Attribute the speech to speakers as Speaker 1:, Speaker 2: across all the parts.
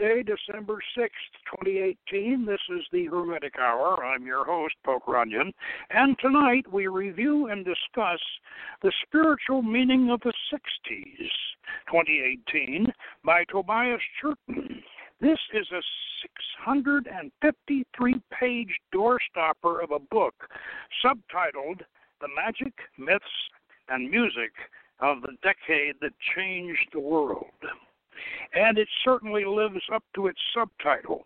Speaker 1: Thursday, December 6th, 2018. This is the Hermetic Hour. I'm your host, Poke Runyon. And tonight we review and discuss the spiritual meaning of the 60s, 2018, by Tobias Churton. This is a 653 page doorstopper of a book subtitled The Magic, Myths, and Music of the Decade That Changed the World and it certainly lives up to its subtitle.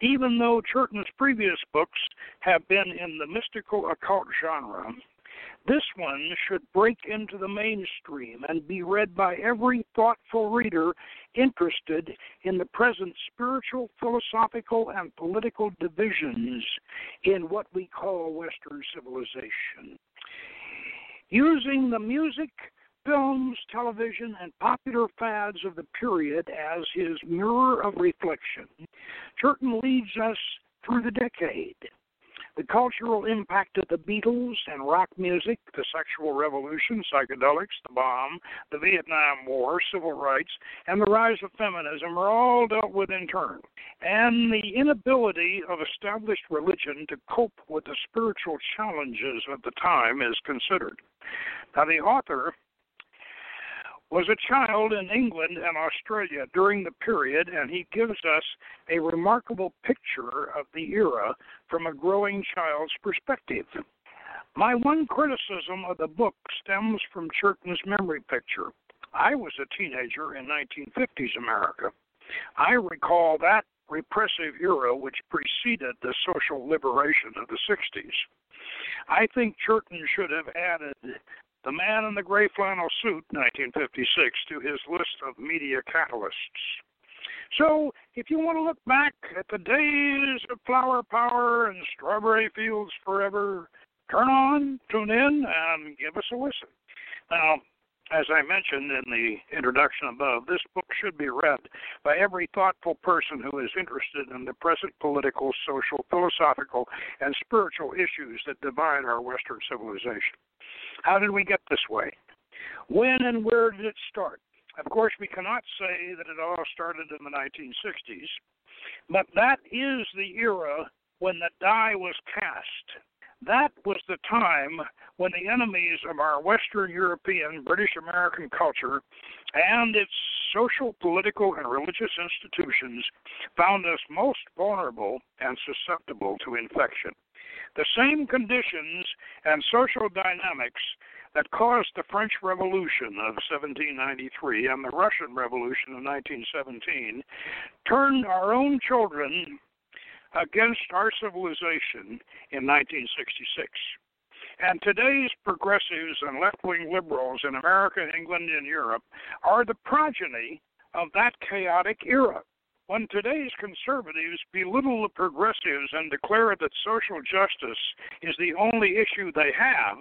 Speaker 1: Even though Churton's previous books have been in the mystical occult genre, this one should break into the mainstream and be read by every thoughtful reader interested in the present spiritual, philosophical, and political divisions in what we call Western civilization. Using the music, films, television, and popular fads of the period as his mirror of reflection, Churton leads us through the decade. The cultural impact of the Beatles and rock music, the sexual revolution, psychedelics, the bomb, the Vietnam War, civil rights, and the rise of feminism are all dealt with in turn. And the inability of established religion to cope with the spiritual challenges of the time is considered. Now, the author was a child in England and Australia during the period, and he gives us a remarkable picture of the era from a growing child's perspective. My one criticism of the book stems from Churton's memory picture. I was a teenager in 1950s America. I recall that repressive era which preceded the social liberation of the 60s. I think Churton should have added the Man in the Gray Flannel Suit, 1956, to his list of media catalysts. So, if you want to look back at the days of flower power and strawberry fields forever, turn on, tune in, and give us a listen. Now, as I mentioned in the introduction above, this book should be read by every thoughtful person who is interested in the present political, social, philosophical, and spiritual issues that divide our Western civilization. How did we get this way? When and where did it start? Of course, we cannot say that it all started in the 1960s, but that is the era when the die was cast. That was the time when the enemies of our Western European, British American culture and its social, political, and religious institutions found us most vulnerable and susceptible to infection. The same conditions and social dynamics that caused the French Revolution of 1793 and the Russian Revolution of 1917 turned our own children against our civilization in 1966. And today's progressives and left wing liberals in America, England, and Europe are the progeny of that chaotic era. When today's conservatives belittle the progressives and declare that social justice is the only issue they have,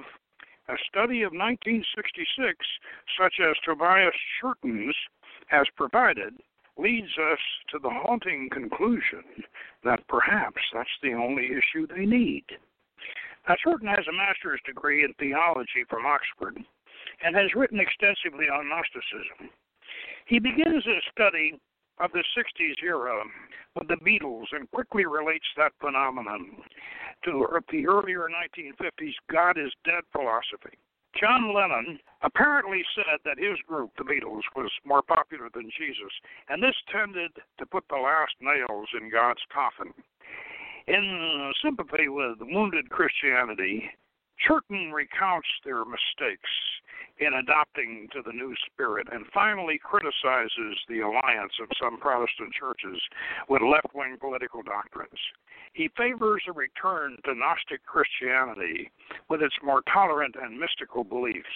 Speaker 1: a study of 1966, such as Tobias Churton's, has provided, leads us to the haunting conclusion that perhaps that's the only issue they need. Now, Churton has a master's degree in theology from Oxford and has written extensively on Gnosticism. He begins his study of the 60s era with the Beatles and quickly relates that phenomenon to the earlier 1950s God is dead philosophy. John Lennon apparently said that his group, the Beatles, was more popular than Jesus, and this tended to put the last nails in God's coffin. In sympathy with wounded Christianity, Churton recounts their mistakes in adopting to the new spirit and finally criticizes the alliance of some Protestant churches with left wing political doctrines. He favors a return to Gnostic Christianity with its more tolerant and mystical beliefs.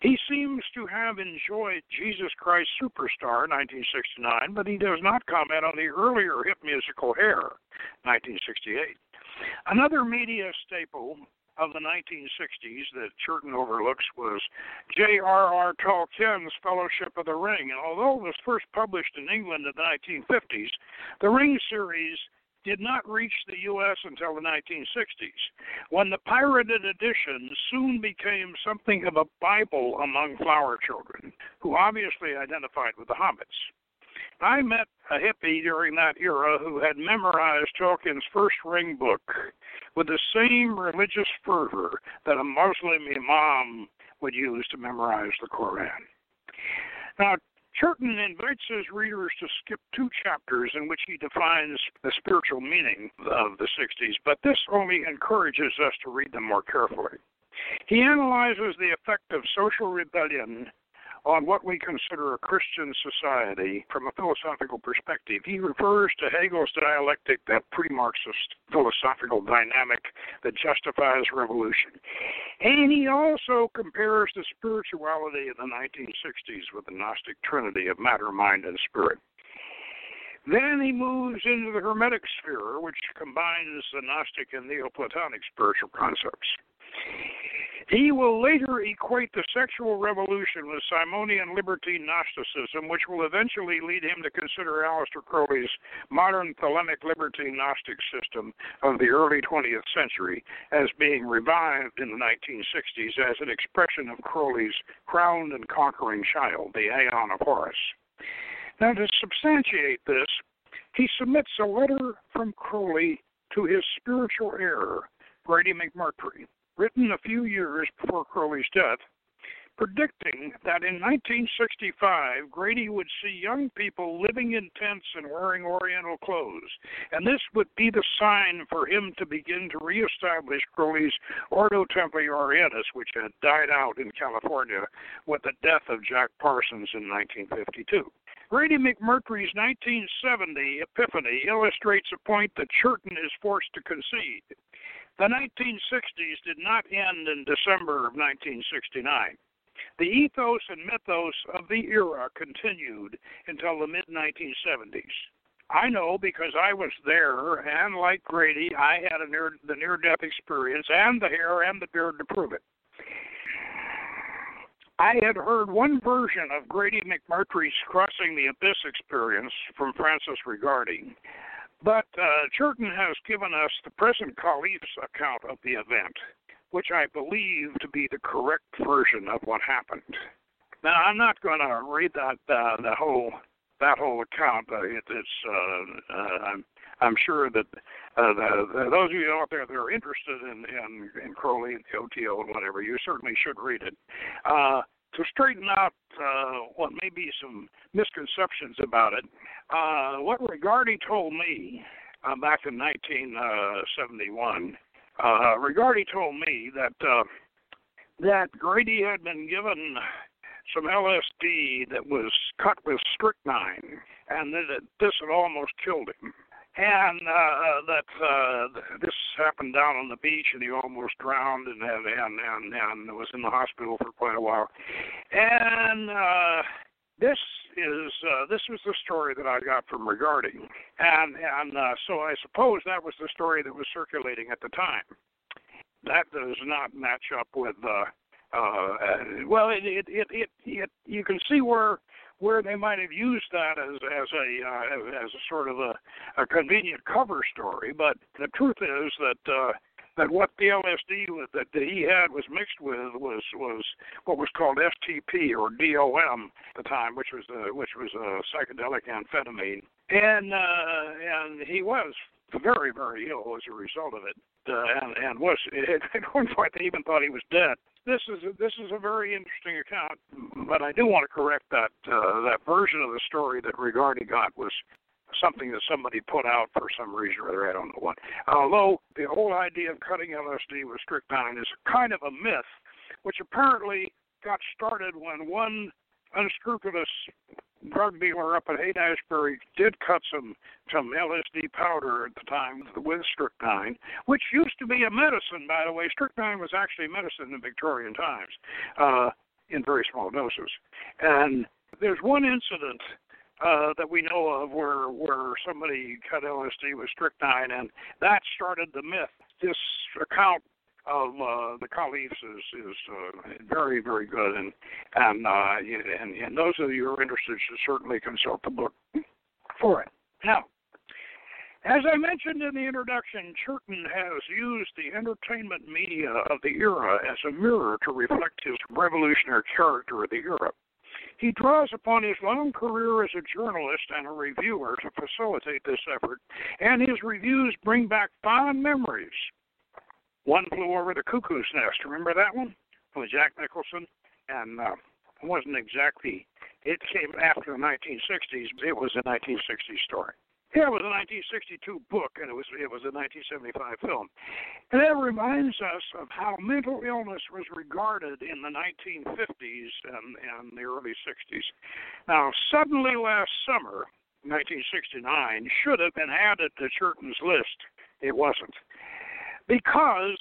Speaker 1: He seems to have enjoyed Jesus Christ Superstar 1969, but he does not comment on the earlier hit musical Hair 1968. Another media staple of the 1960s that Churton overlooks was J.R.R. Tolkien's Fellowship of the Ring. And although it was first published in England in the 1950s, the Ring series did not reach the U.S. until the 1960s, when the pirated edition soon became something of a Bible among flower children, who obviously identified with the hobbits. I met a hippie during that era who had memorized Tolkien's first ring book with the same religious fervor that a Muslim imam would use to memorize the Koran. Now, Churton invites his readers to skip two chapters in which he defines the spiritual meaning of the 60s, but this only encourages us to read them more carefully. He analyzes the effect of social rebellion on what we consider a Christian society from a philosophical perspective. He refers to Hegel's dialectic, that pre Marxist philosophical dynamic that justifies revolution. And he also compares the spirituality of the 1960s with the Gnostic trinity of matter, mind, and spirit. Then he moves into the Hermetic sphere, which combines the Gnostic and Neoplatonic spiritual concepts. He will later equate the sexual revolution with Simonian libertine Gnosticism, which will eventually lead him to consider Aleister Crowley's modern Thelemic libertine Gnostic system of the early 20th century as being revived in the 1960s as an expression of Crowley's crowned and conquering child, the Aeon of Horus. Now, to substantiate this, he submits a letter from Crowley to his spiritual heir, Grady McMurtry written a few years before Crowley's death, predicting that in 1965 Grady would see young people living in tents and wearing Oriental clothes, and this would be the sign for him to begin to reestablish Crowley's Ordo Templi Orientis, which had died out in California with the death of Jack Parsons in 1952. Grady McMurtry's 1970 epiphany illustrates a point that Churton is forced to concede. The 1960s did not end in December of 1969. The ethos and mythos of the era continued until the mid 1970s. I know because I was there, and like Grady, I had a near, the near death experience and the hair and the beard to prove it. I had heard one version of Grady McMurtry's Crossing the Abyss experience from Francis Regardie. But uh, Churton has given us the present Caliph's account of the event, which I believe to be the correct version of what happened. Now, I'm not going to read that uh, the whole that whole account. Uh, it, it's uh, uh, I'm I'm sure that uh, the, the, those of you out there that are interested in in, in Crowley and the OTO and whatever, you certainly should read it. Uh, to straighten out uh, what may be some misconceptions about it, uh, what Regardie told me uh, back in 1971, uh, Regardie told me that uh, that Grady had been given some LSD that was cut with strychnine, and that it, this had almost killed him and uh, that uh, this happened down on the beach, and he almost drowned, and and and and was in the hospital for quite a while. And uh, this is uh, this was the story that I got from Regardie, and and uh, so I suppose that was the story that was circulating at the time. That does not match up with. Uh, uh, well, it, it it it it you can see where where they might have used that as as a uh, as a sort of a, a convenient cover story. But the truth is that uh, that what the LSD that he had was mixed with was was what was called STP or DOM at the time, which was a, which was a psychedelic amphetamine, and uh, and he was very very ill as a result of it, uh, and and was at one point they even thought he was dead this is a, this is a very interesting account, but I do want to correct that uh, that version of the story that Regardie got was something that somebody put out for some reason or other. I don't know what. Although the whole idea of cutting LSD with strychnine is kind of a myth, which apparently got started when one unscrupulous drug dealer up at Haight Ashbury did cut some some LSD powder at the time with strychnine, which used to be a medicine, by the way. Strychnine was actually medicine in Victorian times, uh, in very small doses. And there's one incident uh, that we know of where where somebody cut LSD with strychnine, and that started the myth. This account of uh, the Caliphs is is uh, very very good, and and uh, and and those of you who are interested should certainly consult the book for it. Now, as I mentioned in the introduction, Churton has used the entertainment media of the era as a mirror to reflect his revolutionary character of the era. He draws upon his long career as a journalist and a reviewer to facilitate this effort, and his reviews bring back fond memories. One flew over the cuckoo's nest. Remember that one? With Jack Nicholson? And uh, it wasn't exactly, it came after the 1960s, but it was a 1960s story. Yeah, it was a 1962 book, and it was it was a 1975 film, and that reminds us of how mental illness was regarded in the 1950s and and the early 60s. Now, suddenly last summer, 1969, should have been added to Churton's list. It wasn't because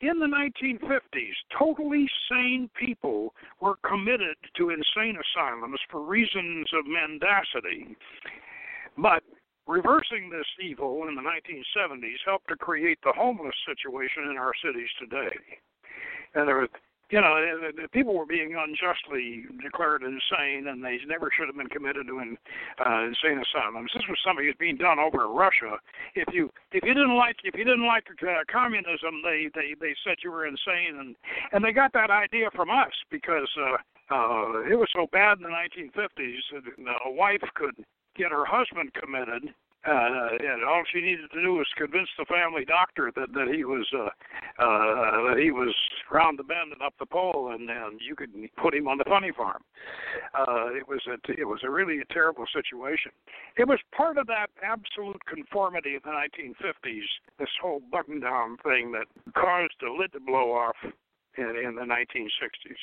Speaker 1: in the 1950s, totally sane people were committed to insane asylums for reasons of mendacity. But Reversing this evil in the 1970s helped to create the homeless situation in our cities today. And there was, you know, the people were being unjustly declared insane, and they never should have been committed to in, uh, insane asylums. This was something that's being done over in Russia. If you if you didn't like if you didn't like uh, communism, they they they said you were insane, and and they got that idea from us because. uh uh, it was so bad in the 1950s that a wife could get her husband committed. Uh, and all she needed to do was convince the family doctor that that he was uh, uh, that he was round the bend and up the pole, and and you could put him on the funny farm. Uh, it was a it was a really a terrible situation. It was part of that absolute conformity of the 1950s. This whole button down thing that caused the lid to blow off in, in the 1960s.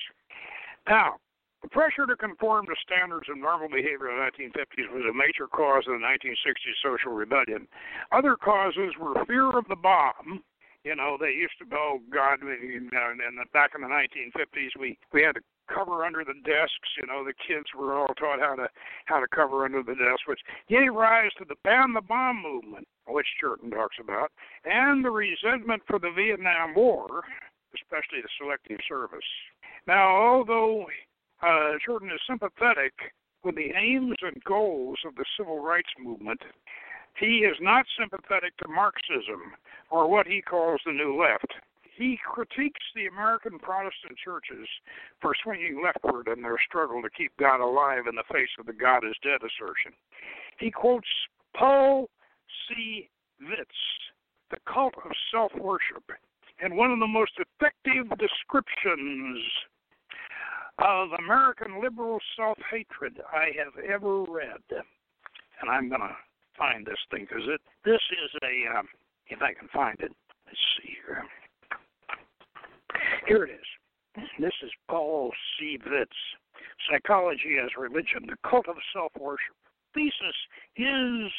Speaker 1: Now, the pressure to conform to standards of normal behavior in the 1950s was a major cause of the 1960s social rebellion. Other causes were fear of the bomb. You know, they used to oh God, you know, and back in the 1950s, we we had to cover under the desks. You know, the kids were all taught how to how to cover under the desks, which gave rise to the ban the bomb movement, which Churton talks about, and the resentment for the Vietnam War, especially the selective service. Now, although uh, Churton is sympathetic with the aims and goals of the civil rights movement. He is not sympathetic to Marxism or what he calls the New Left. He critiques the American Protestant churches for swinging leftward in their struggle to keep God alive in the face of the God is dead assertion. He quotes Paul C. Vitz, The Cult of Self Worship, and one of the most effective descriptions of American liberal self hatred I have ever read. And I'm going to find this thing because it this is a um, if I can find it. Let's see here. Here it is. This is Paul C. Vitz, Psychology as Religion, the Cult of Self Worship. Thesis is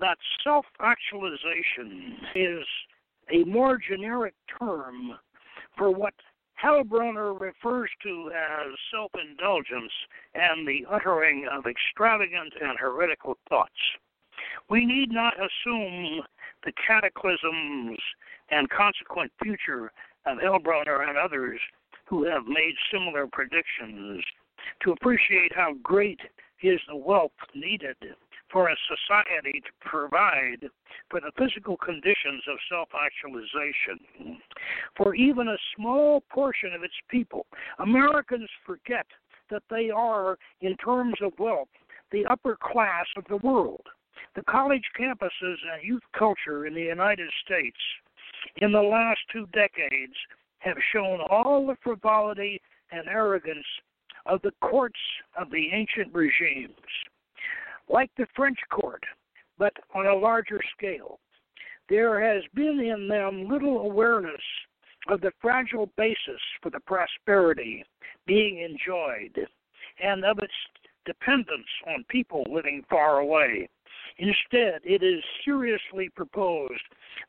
Speaker 1: that self actualization is a more generic term for what Heilbroner refers to as self indulgence and the uttering of extravagant and heretical thoughts. We need not assume the cataclysms and consequent future of Heilbroner and others who have made similar predictions to appreciate how great is the wealth needed for a society to provide for the physical conditions of self actualization. For even a small portion of its people, Americans forget that they are, in terms of wealth, the upper class of the world. The college campuses and youth culture in the United States in the last two decades have shown all the frivolity and arrogance of the courts of the ancient regimes like the French court, but on a larger scale. There has been in them little awareness of the fragile basis for the prosperity being enjoyed and of its dependence on people living far away. Instead, it is seriously proposed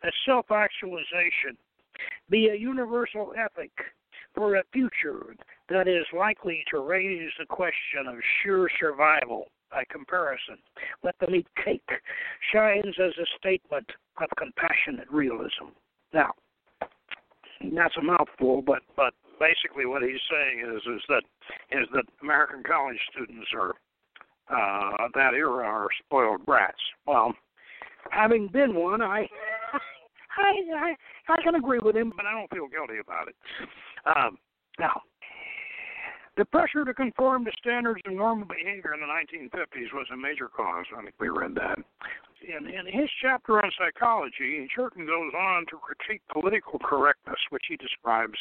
Speaker 1: that self actualization be a universal ethic for a future that is likely to raise the question of sure survival by comparison. Let them eat cake shines as a statement of compassionate realism. Now, that's a mouthful, but but basically what he's saying is is that is that American college students are uh, that era are spoiled brats. Well, having been one, I I I, I can agree with him, but I don't feel guilty about it. Um, now, The pressure to conform to standards of normal behavior in the 1950s was a major cause. I think we read that. In, in his chapter on psychology, Churton goes on to critique political correctness, which he describes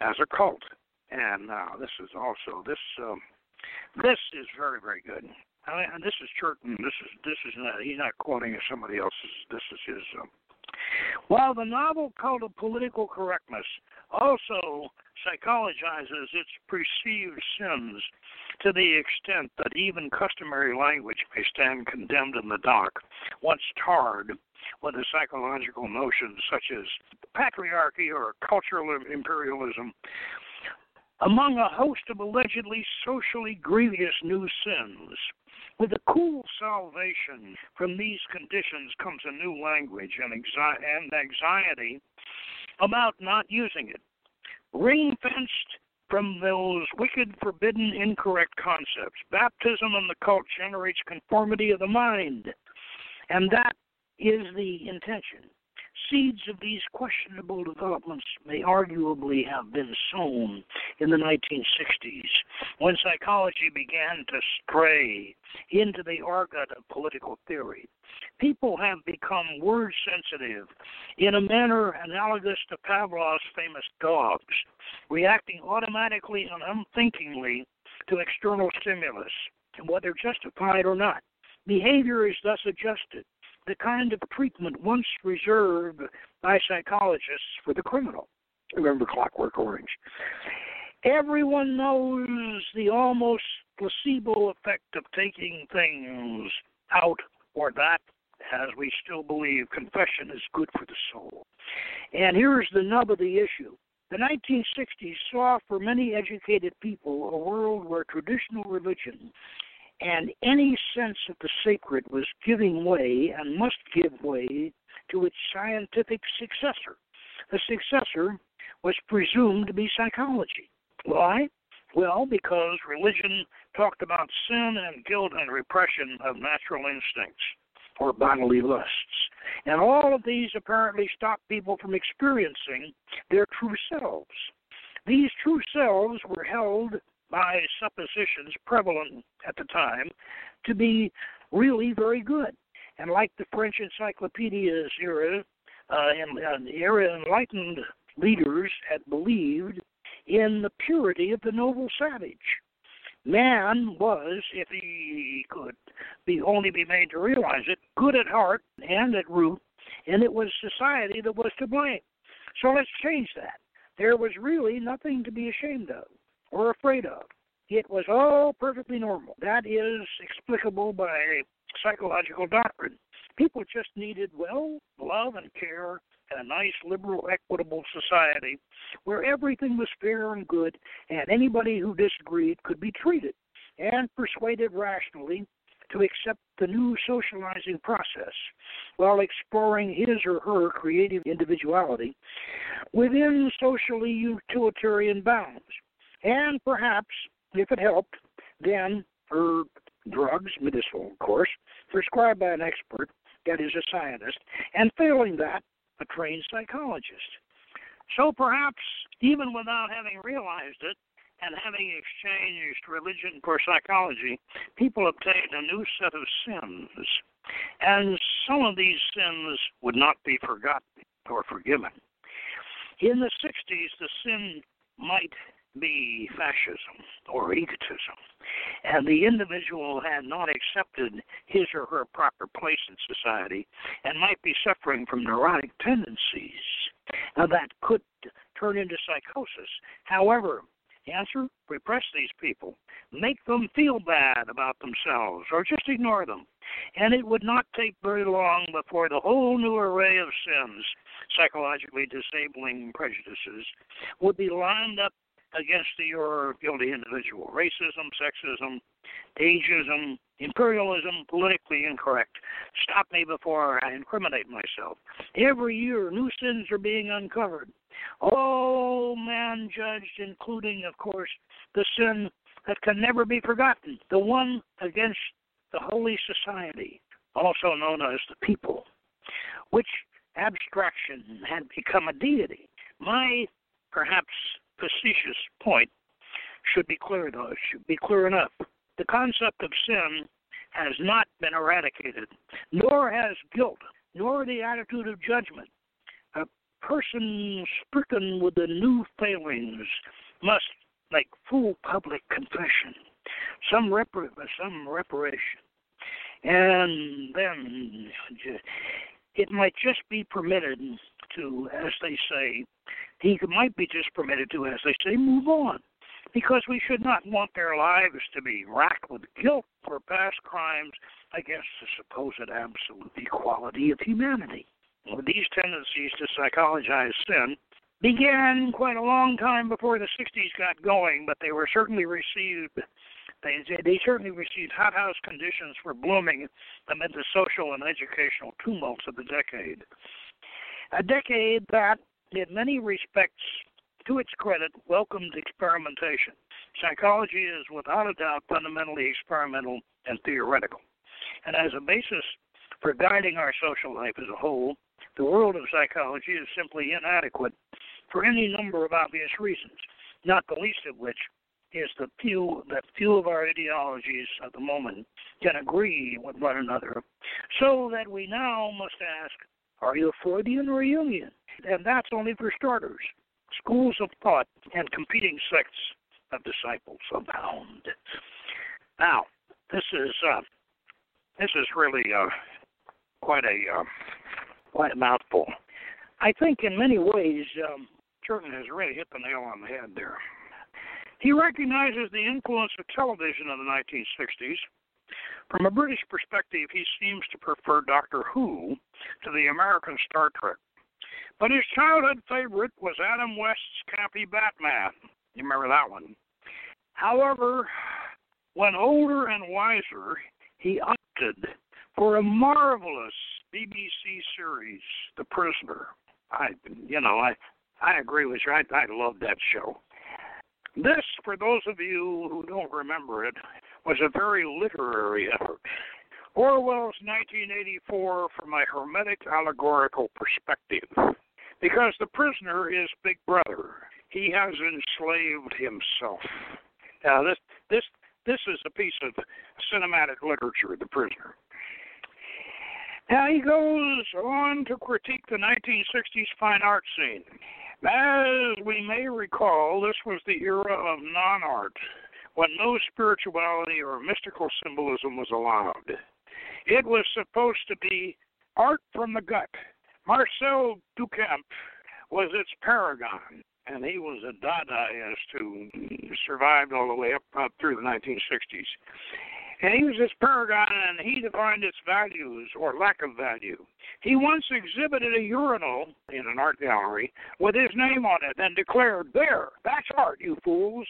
Speaker 1: as a cult. And now this is also this um, this is very very good. I mean, this is Churton. This is this is not he's not quoting somebody else's. This is his. Um, while the novel cult of political correctness also psychologizes its perceived sins to the extent that even customary language may stand condemned in the dock once tarred with the psychological notions such as patriarchy or cultural imperialism. Among a host of allegedly socially grievous new sins, with a cool salvation from these conditions comes a new language and, anxiety about not using it. Ring fenced from those wicked, forbidden, incorrect concepts. Baptism in the cult generates conformity of the mind, and that is the intention. Seeds of these questionable developments may arguably have been sown in the 1960s when psychology began to stray into the argot of political theory. People have become word sensitive in a manner analogous to Pavlov's famous dogs, reacting automatically and unthinkingly to external stimulus, whether justified or not. Behavior is thus adjusted the kind of treatment once reserved by psychologists for the criminal. Remember Clockwork Orange. Everyone knows the almost placebo effect of taking things out or that, as we still believe confession is good for the soul. And here's the nub of the issue. The 1960s saw for many educated people a world where traditional religion and any sense of the sacred was giving way and must give way to its scientific successor. The successor was presumed to be psychology. Why? Well, because religion talked about sin and guilt and repression of natural instincts or bodily lusts. And all of these apparently stopped people from experiencing their true selves. These true selves were held by suppositions prevalent at the time to be really very good. And like the French encyclopedias era, uh, and the era enlightened leaders had believed in the purity of the noble savage. Man was, if he could be only be made to realize it, good at heart and at root, and it was society that was to blame. So let's change that. There was really nothing to be ashamed of or afraid of. It was all perfectly normal. That is explicable by psychological doctrine. People just needed, well, love and care and a nice, liberal, equitable society where everything was fair and good, and anybody who disagreed could be treated and persuaded rationally to accept the new socializing process while exploring his or her creative individuality within socially utilitarian bounds. And perhaps, if it helped, then herb drugs, medicinal, of course, prescribed by an expert, that is a scientist, and failing that, a trained psychologist. So perhaps, even without having realized it and having exchanged religion for psychology, people obtained a new set of sins. And some of these sins would not be forgotten or forgiven. In the 60s, the sin might be fascism or egotism, and the individual had not accepted his or her proper place in society and might be suffering from neurotic tendencies now, that could turn into psychosis. However, answer repress these people, make them feel bad about themselves, or just ignore them. And it would not take very long before the whole new array of sins, psychologically disabling prejudices, would be lined up against your guilty individual. Racism, sexism, ageism, imperialism, politically incorrect. Stop me before I incriminate myself. Every year, new sins are being uncovered. All man judged, including, of course, the sin that can never be forgotten, the one against the Holy Society, also known as the people, which abstraction had become a deity. My perhaps facetious point should be clear, though. It should be clear enough. The concept of sin has not been eradicated, nor has guilt, nor the attitude of judgment. A person stricken with the new failings must make full public confession, some, some reparation. And then it might just be permitted to, as they say, he might be just permitted to, as they say, move on. Because we should not want their lives to be racked with guilt for past crimes against the supposed absolute equality of humanity. Well, these tendencies to psychologize sin began quite a long time before the 60s got going, but they were certainly received. They, they certainly received hothouse conditions for blooming amid the social and educational tumults of the decade. A decade that, in many respects, to its credit, welcomed experimentation. Psychology is without a doubt fundamentally experimental and theoretical. And as a basis for guiding our social life as a whole, the world of psychology is simply inadequate for any number of obvious reasons, not the least of which is the few that few of our ideologies at the moment can agree with one another, so that we now must ask, are you a Freudian or Jungian? And that's only for starters. Schools of thought and competing sects of disciples abound. Now, this is uh, this is really uh, quite a uh, quite a mouthful. I think in many ways um, Churton has really hit the nail on the head there. He recognizes the influence of television in the 1960s. From a British perspective, he seems to prefer Doctor Who to the American Star Trek. But his childhood favorite was Adam West's campy Batman. You remember that one? However, when older and wiser, he opted for a marvelous BBC series, The Prisoner. I, you know, I, I agree with you. I, I love that show. This, for those of you who don't remember it, was a very literary effort. Orwell's 1984 from a hermetic allegorical perspective. Because the prisoner is Big Brother. He has enslaved himself. Now this this this is a piece of cinematic literature, The Prisoner. Now he goes on to critique the 1960s fine art scene. As we may recall, this was the era of non art, when no spirituality or mystical symbolism was allowed. It was supposed to be art from the gut. Marcel Duchamp was its paragon, and he was a Dadaist who survived all the way up, up through the 1960s. And he was this paragon, and he defined its values or lack of value. He once exhibited a urinal in an art gallery with his name on it and declared, There, that's art, you fools.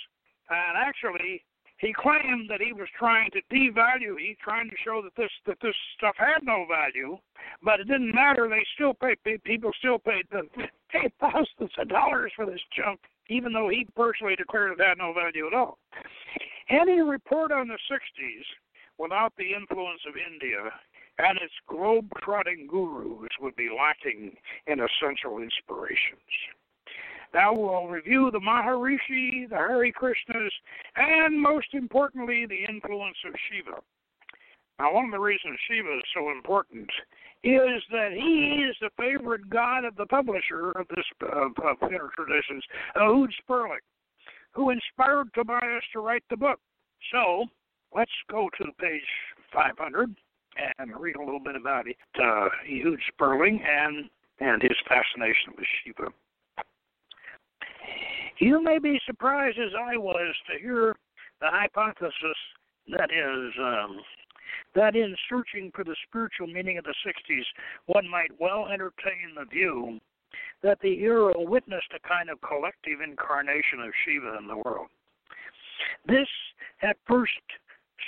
Speaker 1: And actually, he claimed that he was trying to devalue, he trying to show that this that this stuff had no value, but it didn't matter. They still paid people still paid the paid thousands of dollars for this junk, even though he personally declared it had no value at all. Any report on the 60s without the influence of India and its globe-trotting gurus would be lacking in essential inspirations. Now we'll review the Maharishi, the Hare Krishnas, and most importantly, the influence of Shiva. Now, one of the reasons Shiva is so important is that he is the favorite god of the publisher of this of, of Inner Traditions, Ehud Sperling who inspired Tobias to write the book. So let's go to page 500 and read a little bit about it, uh, Ehud Sperling and, and his fascination with Shiva. You may be surprised as I was to hear the hypothesis that is um, that in searching for the spiritual meaning of the 60s, one might well entertain the view that the era witnessed a kind of collective incarnation of Shiva in the world. This, at first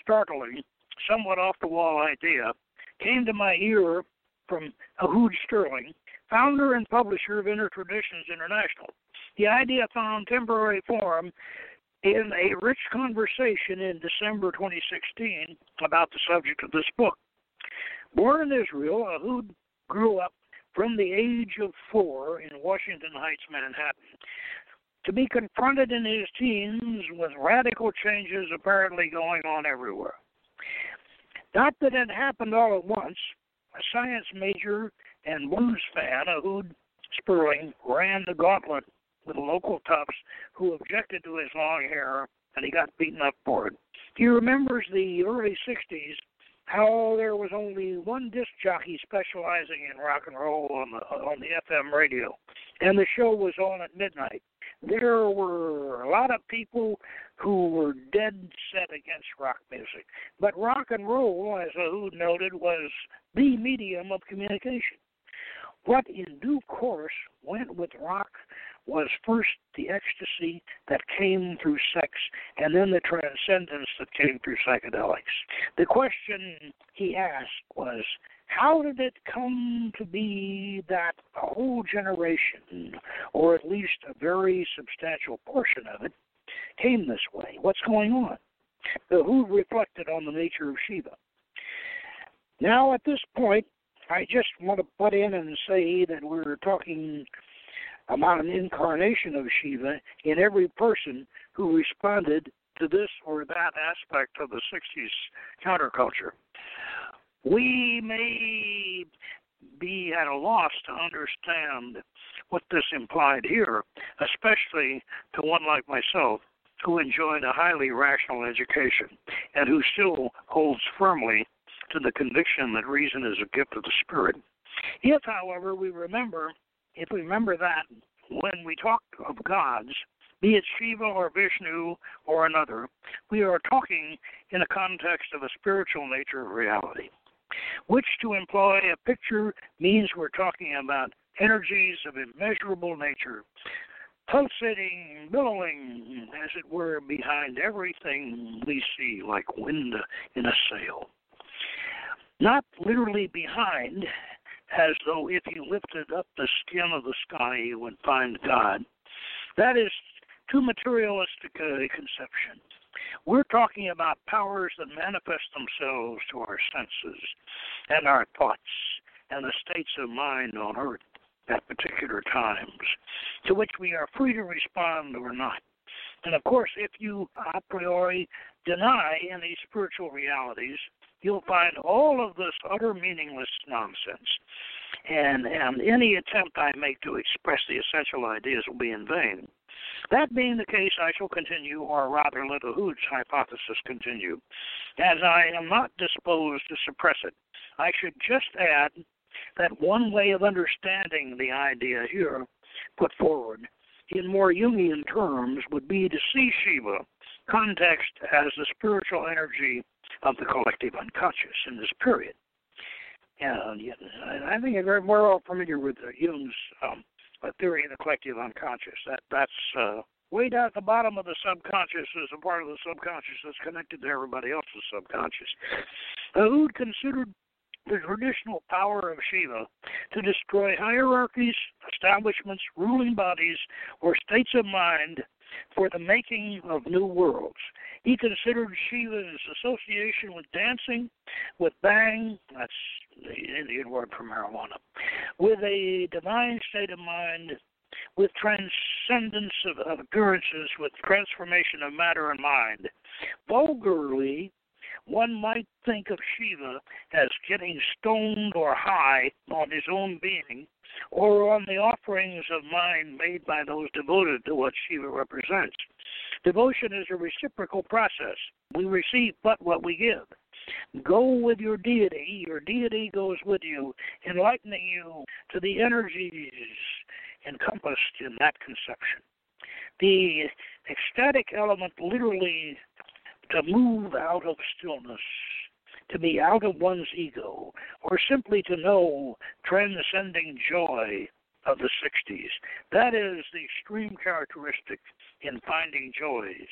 Speaker 1: startling, somewhat off the wall idea, came to my ear from Ehud Sperling, founder and publisher of Inner Traditions International. The idea found temporary form in a rich conversation in December 2016 about the subject of this book. Born in Israel, Ehud grew up from the age of four in Washington Heights, Manhattan. to be confronted in his teens with radical changes apparently going on everywhere. Not that it happened all at once. A science major and blues fan, Ehud Sperling, ran the gauntlet with local toughs who objected to his long hair, and he got beaten up for it. He remembers the early 60s how there was only one disc jockey specializing in rock and roll on the on the FM radio, and the show was on at midnight. There were a lot of people who were dead set against rock music, but rock and roll, as Ehud noted, was the medium of communication. What in due course went with rock was first the ecstasy that came through sex and then the transcendence that came through psychedelics. The question he asked was, how did it come to be that a whole generation, or at least a very substantial portion of it, came this way? What's going on? Uh, who reflected on the nature of Shiva? Now, at this point, I just want to butt in and say that we're talking about an incarnation of Shiva in every person who responded to this or that aspect of the 60s counterculture. We may be at a loss to understand what this implied here, especially to one like myself who enjoyed a highly rational education and who still holds firmly to the conviction that reason is a gift of the Spirit. If, however, we remember if we remember that when we talk of gods, be it Shiva or Vishnu or another, we are talking in a context of a spiritual nature of reality, which to employ a picture means we're talking about energies of immeasurable nature, pulsating, billowing, as it were, behind everything we see, like wind in a sail. Not literally behind, as though if you lifted up the skin of the sky, you would find God. That is too materialistic a conception. We're talking about powers that manifest themselves to our senses and our thoughts and the states of mind on earth at particular times, to which we are free to respond or not. And of course, if you a priori deny any spiritual realities, you'll find all of this utter meaningless nonsense. And, and any attempt I make to express the essential ideas will be in vain. That being the case, I shall continue, or rather let Ehud's hypothesis continue, as I am not disposed to suppress it. I should just add that one way of understanding the idea here put forward in more Jungian terms would be to see Shiva context as the spiritual energy of the collective unconscious in this period. And I think you're very well familiar with Jung's um, theory of the collective unconscious. That that's uh, way down at the bottom of the subconscious is a part of the subconscious that's connected to everybody else's subconscious. Ehud considered the traditional power of Shiva to destroy hierarchies, establishments, ruling bodies, or states of mind for the making of new worlds. He considered Shiva's association with dancing, with bhang, that's the Indian word for marijuana, with a divine state of mind, with transcendence of, of appearances, with transformation of matter and mind. Vulgarly, one might think of Shiva as getting stoned or high on his own being, or on the offerings of mind made by those devoted to what Shiva represents. Devotion is a reciprocal process. We receive but what we give. Go with your deity, your deity goes with you, enlightening you to the energies encompassed in that conception. The ecstatic element literally to move out of stillness, to be out of one's ego, or simply to know transcending joy of the 60s. That is the extreme characteristic in finding joys.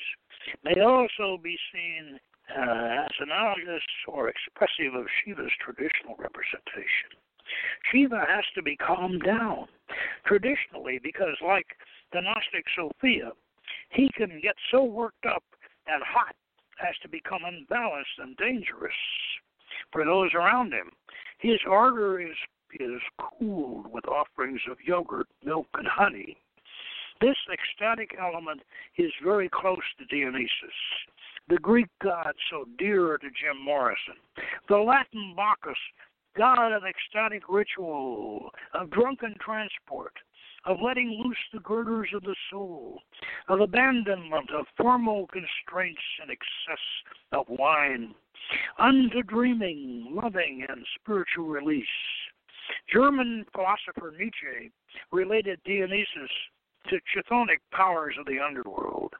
Speaker 1: May also be seen uh, as analogous or expressive of Shiva's traditional representation. Shiva has to be calmed down traditionally because, like the Gnostic Sophia, he can get so worked up and hot as to become unbalanced and dangerous for those around him. His ardor is is cooled with offerings of yogurt, milk, and honey. This ecstatic element is very close to Dionysus, the Greek god so dear to Jim Morrison, the Latin Bacchus, god of ecstatic ritual, of drunken transport, of letting loose the girders of the soul, of abandonment of formal constraints and excess of wine, unto dreaming, loving, and spiritual release. German philosopher Nietzsche related Dionysus to chthonic powers of the underworld,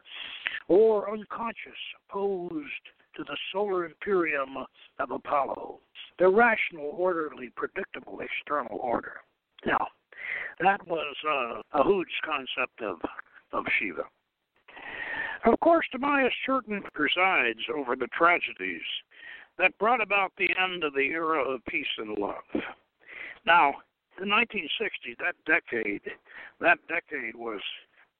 Speaker 1: or unconscious, opposed to the solar imperium of Apollo, the rational, orderly, predictable external order. Now, that was uh, a huge concept of, of Shiva. Of course, Tobias Churton presides over the tragedies that brought about the end of the era of peace and love. Now, the 1960s, that decade, that decade was,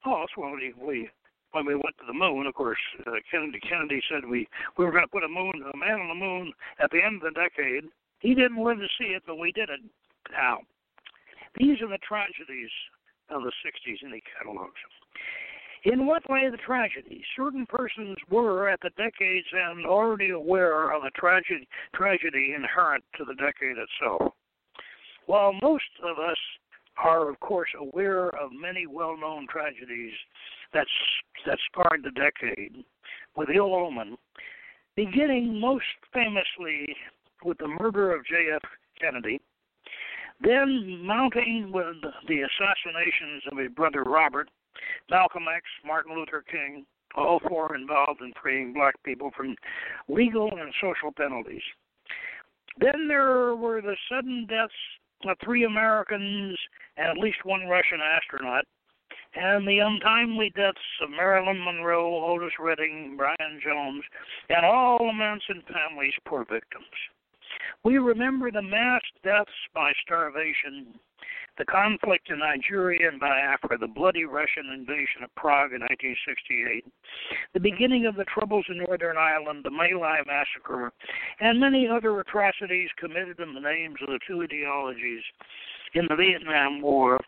Speaker 1: oh, that's when we, we when we went to the moon. Of course, uh, Kennedy Kennedy said we we were going to put a moon, a man on the moon at the end of the decade. He didn't live to see it, but we did it. Now, these are the tragedies of the 60s in the catalogs. In what way the tragedy? Certain persons were at the decade's end already aware of the tragedy, tragedy inherent to the decade itself. While most of us are, of course, aware of many well known tragedies that, that scarred the decade with ill omen, beginning most famously with the murder of J.F. Kennedy, then mounting with the assassinations of his brother Robert Malcolm X, Martin Luther King, all four involved in freeing black people from legal and social penalties. Then there were the sudden deaths of three Americans and at least one Russian astronaut, and the untimely deaths of Marilyn Monroe, Otis Redding, Brian Jones, and all the Manson family's poor victims. We remember the mass deaths by starvation the conflict in Nigeria and Biafra, the bloody Russian invasion of Prague in 1968, the beginning of the troubles in Northern Ireland, the My Lai massacre, and many other atrocities committed in the names of the two ideologies in the Vietnam War,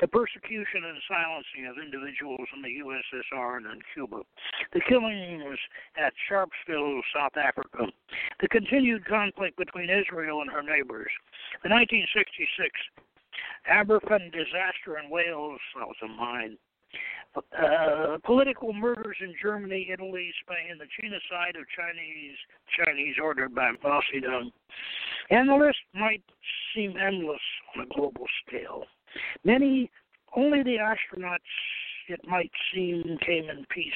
Speaker 1: the persecution and silencing of individuals in the USSR and in Cuba, the killings at Sharpeville, South Africa, the continued conflict between Israel and her neighbors, the 1966 Aberfan disaster in Wales, that was a mine. Uh, political murders in Germany, Italy, Spain, the genocide of Chinese Chinese ordered by Mao Zedong, and the list might seem endless on a global scale. Many, only the astronauts, it might seem, came in peace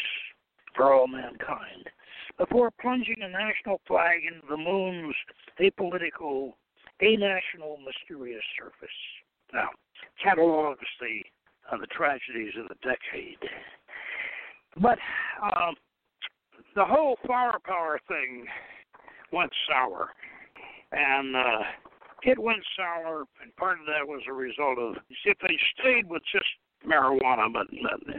Speaker 1: for all mankind. Before plunging a national flag into the moon's apolitical, anational, mysterious surface. Now catalogs the uh, the tragedies of the decade. But um, the whole flower power thing went sour, and uh, it went sour, and part of that was a result of if they stayed with just marijuana, but, but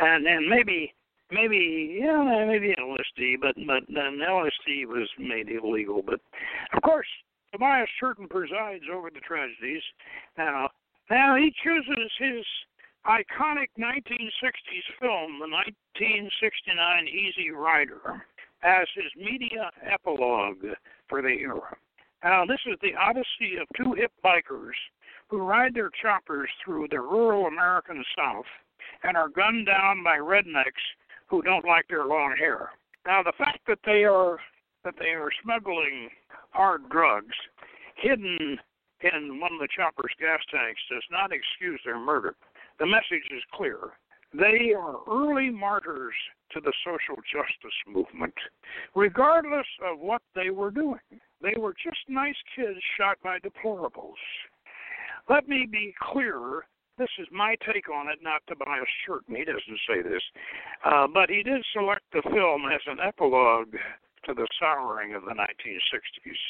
Speaker 1: and then maybe maybe yeah maybe LSD, but but then LSD was made illegal. But of course, Tobias Churton presides over the tragedies. Now, now he chooses his iconic 1960s film, the 1969 Easy Rider, as his media epilogue for the era. Now, this is the odyssey of two hip bikers who ride their choppers through the rural American South and are gunned down by rednecks who don't like their long hair. Now, the fact that they are that they are smuggling hard drugs hidden in one of the chopper's gas tanks does not excuse their murder. The message is clear. They are early martyrs to the social justice movement, regardless of what they were doing. They were just nice kids shot by deplorables. Let me be clear this is my take on it, not Tobias Churton. He doesn't say this. Uh, but he did select the film as an epilogue to the souring of the 1960s.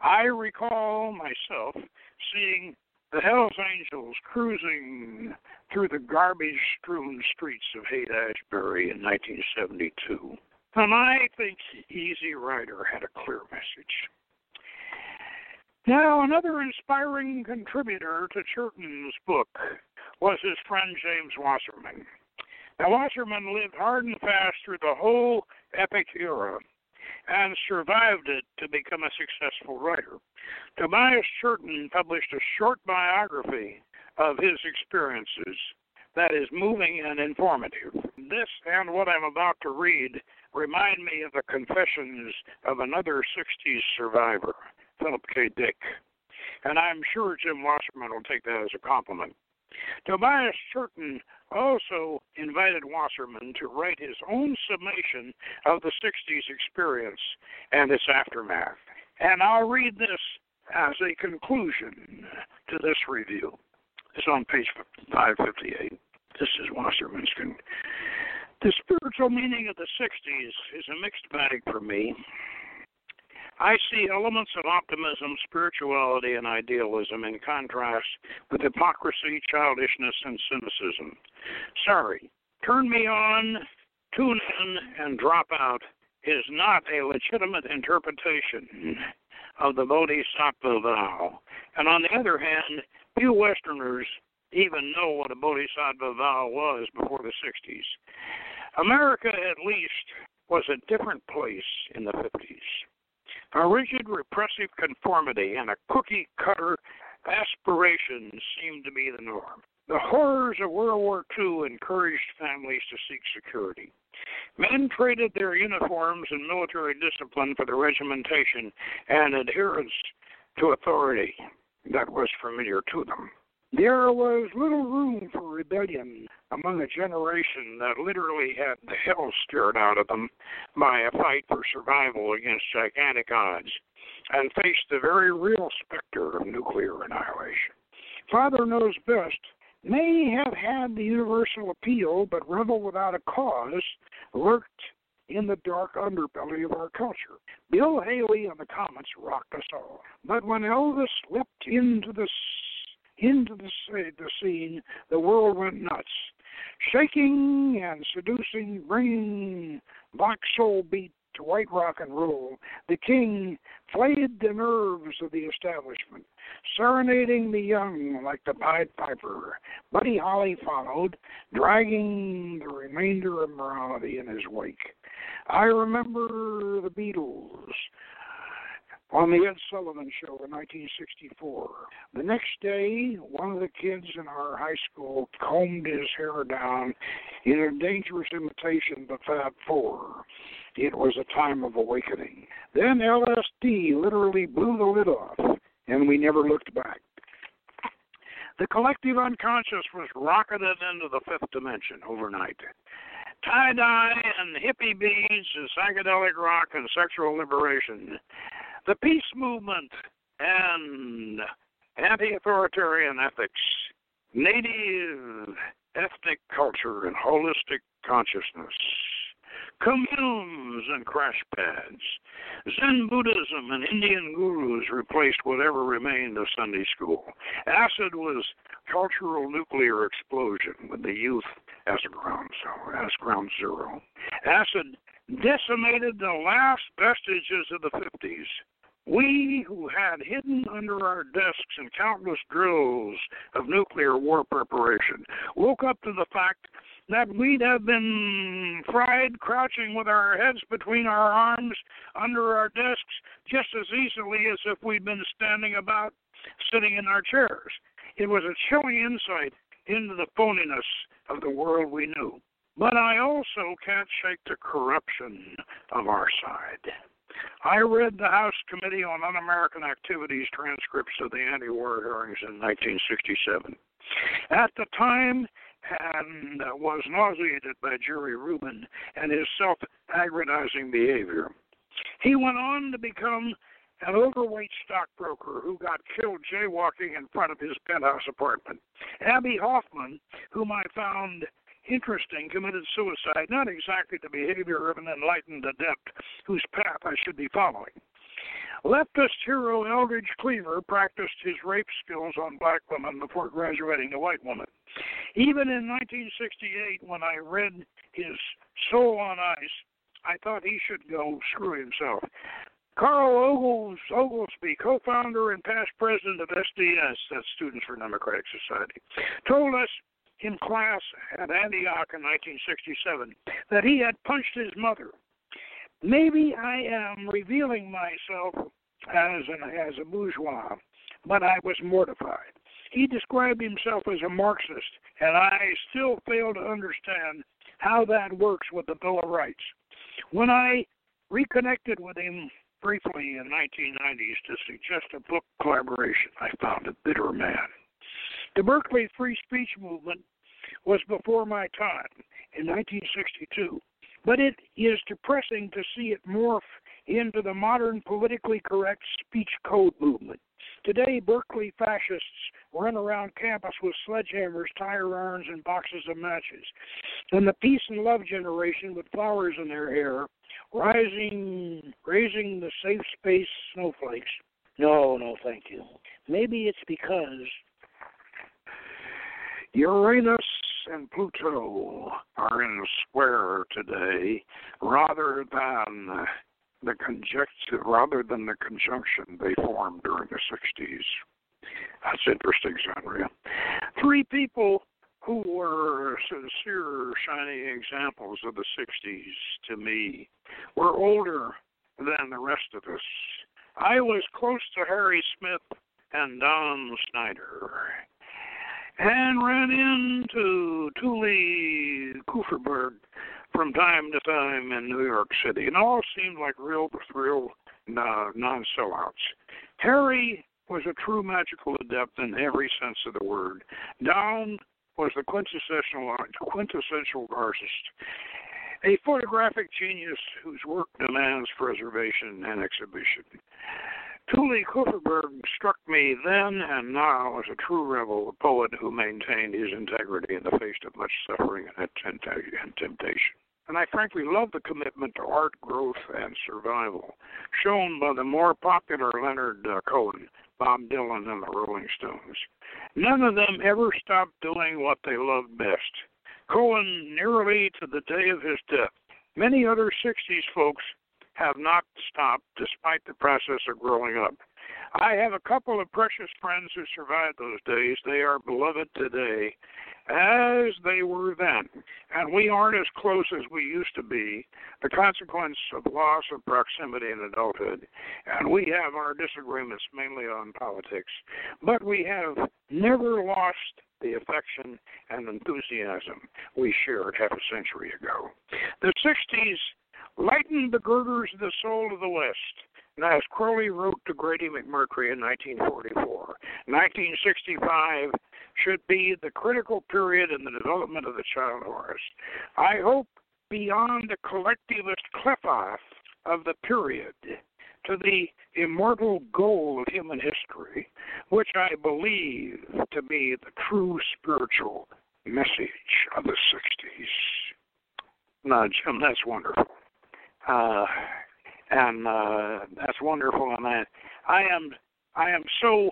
Speaker 1: I recall myself seeing the Hells Angels cruising through the garbage strewn streets of Haight Ashbury in 1972. And um, I think Easy Rider had a clear message. Now, another inspiring contributor to Churton's book was his friend James Wasserman. Now, Wasserman lived hard and fast through the whole epic era and survived it to become a successful writer. Tobias Churton published a short biography of his experiences that is moving and informative. This and what I'm about to read remind me of the confessions of another 60s survivor, Philip K. Dick. And I'm sure Jim Wasserman will take that as a compliment. Tobias Churton also invited Wasserman to write his own summation of the 60s experience and its aftermath. And I'll read this as a conclusion to this review. It's on page 558. This is Wasserman's. Con- the spiritual meaning of the 60s is a mixed bag for me. I see elements of optimism, spirituality, and idealism in contrast with hypocrisy, childishness, and cynicism. Sorry, turn me on, tune in, and drop out is not a legitimate interpretation of the Bodhisattva vow. And on the other hand, few Westerners even know what a Bodhisattva vow was before the 60s. America, at least, was a different place in the 50s. A rigid repressive conformity and a cookie cutter aspiration seemed to be the norm. The horrors of World War II encouraged families to seek security. Men traded their uniforms and military discipline for the regimentation and adherence to authority that was familiar to them. There was little room for rebellion among a generation that literally had the hell scared out of them by a fight for survival against gigantic odds and faced the very real specter of nuclear annihilation. Father Knows Best may have had the universal appeal, but Rebel Without a Cause lurked in the dark underbelly of our culture. Bill Haley and the Comets rocked us all. But when Elvis slipped into the into the, the scene, the world went nuts, shaking and seducing, bringing black soul beat to white rock and roll. The king flayed the nerves of the establishment, serenading the young like the Pied Piper. Buddy Holly followed, dragging the remainder of morality in his wake. I remember the Beatles on the Ed Sullivan Show in 1964. The next day, one of the kids in our high school combed his hair down in a dangerous imitation of the Fab Four. It was a time of awakening. Then LSD literally blew the lid off, and we never looked back. The collective unconscious was rocketed into the fifth dimension overnight tie dye and hippie beads and psychedelic rock and sexual liberation the peace movement and anti authoritarian ethics, native ethnic culture and holistic consciousness, communes and crash pads, Zen Buddhism and Indian gurus replaced whatever remained of Sunday school. Acid was cultural nuclear explosion with the youth as ground zero, as ground zero. Acid decimated the last vestiges of the 50s we who had hidden under our desks in countless drills of nuclear war preparation woke up to the fact that we'd have been fried crouching with our heads between our arms under our desks just as easily as if we'd been standing about sitting in our chairs. It was a chilling insight into the phoniness of the world we knew. But I also can't shake the corruption of our side. I read the House Committee on Un American Activities transcripts of the anti war hearings in 1967. At the time, and was nauseated by Jerry Rubin and his self aggrandizing behavior. He went on to become an overweight stockbroker who got killed jaywalking in front of his penthouse apartment. Abbie Hoffman, whom I found interesting, committed suicide, not exactly the behavior of an enlightened adept whose path I should be following. Leftist hero Eldridge Cleaver practiced his rape skills on black women before graduating to white women. Even in 1968, when I read his Soul on Ice, I thought he should go screw himself. Carl Oglesby, co-founder and past president of SDS, that's Students for Democratic Society, told us in class at Antioch in 1967 that he had punched his mother. Maybe I am revealing myself as an as a bourgeois, but I was mortified. He described himself as a Marxist, and I still fail to understand how that works with the Bill of Rights. When I reconnected with him briefly in 1990s to suggest a book collaboration, I found a bitter man. The Berkeley free speech movement was before my time in 1962, but it is depressing to see it morph into the modern politically correct speech code movement. Today, Berkeley fascists run around campus with sledgehammers, tire irons, and boxes of matches. And the peace and love generation with flowers in their hair, rising, raising the safe space snowflakes. No, no, thank you. Maybe it's because Uranus and Pluto are in square today rather than the conjecture rather than the conjunction they formed during the 60s. That's interesting, Zandria. Three people who were sincere, shining examples of the 60s to me were older than the rest of us. I was close to Harry Smith and Don Snyder and ran into Tuli Kupferberg from time to time in New York City, and all seemed like real, real uh, non-sellouts. Harry was a true magical adept in every sense of the word. Don was the quintessential quintessential artist, a photographic genius whose work demands preservation and exhibition. Tuli Kupferberg struck me then and now as a true rebel, a poet who maintained his integrity in the face of much suffering and temptation. And I frankly love the commitment to art growth and survival shown by the more popular Leonard uh, Cohen, Bob Dylan, and the Rolling Stones. None of them ever stopped doing what they loved best. Cohen nearly to the day of his death. Many other 60s folks have not stopped despite the process of growing up. I have a couple of precious friends who survived those days. They are beloved today as they were then. And we aren't as close as we used to be, the consequence of loss of proximity in adulthood. And we have our disagreements mainly on politics. But we have never lost the affection and enthusiasm we shared half a century ago. The 60s lightened the girders of the soul of the West. As Crowley wrote to Grady McMurtry in 1944, 1965 should be the critical period in the development of the child Horus. I hope beyond the collectivist cliff-off of the period to the immortal goal of human history, which I believe to be the true spiritual message of the 60s. Now, Jim, that's wonderful. Uh, and uh, that's wonderful. And I, I am, I am so,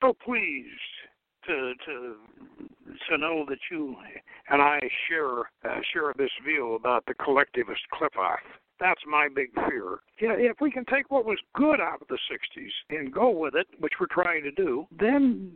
Speaker 1: so pleased to to to know that you and I share uh, share this view about the collectivist cliff-off. That's my big fear. Yeah, if we can take what was good out of the '60s and go with it, which we're trying to do, then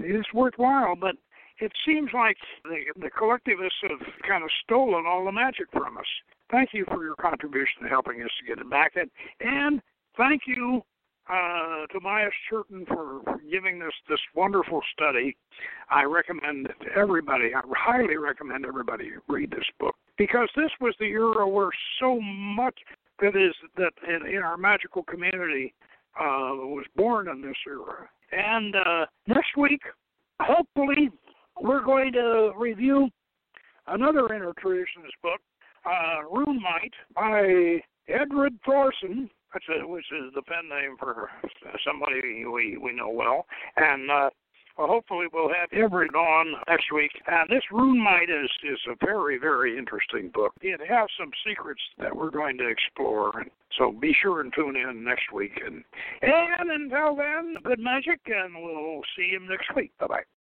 Speaker 1: it's worthwhile. But it seems like the, the collectivists have kind of stolen all the magic from us. Thank you for your contribution to helping us to get it back. And, and thank you uh, Tobias Churton for, for giving this this wonderful study. I recommend it to everybody. I highly recommend everybody read this book because this was the era where so much that is that in, in our magical community uh, was born in this era. And uh, next week, hopefully, we're going to review another intertraditionist book, uh, Rune Might by Edred Thorsson, which is, which is the pen name for somebody we we know well, and uh, well, hopefully we'll have Everett on next week. And this Rune Might is is a very very interesting book. It has some secrets that we're going to explore, so be sure and tune in next week. And and until then, good magic, and we'll see you next week. Bye bye.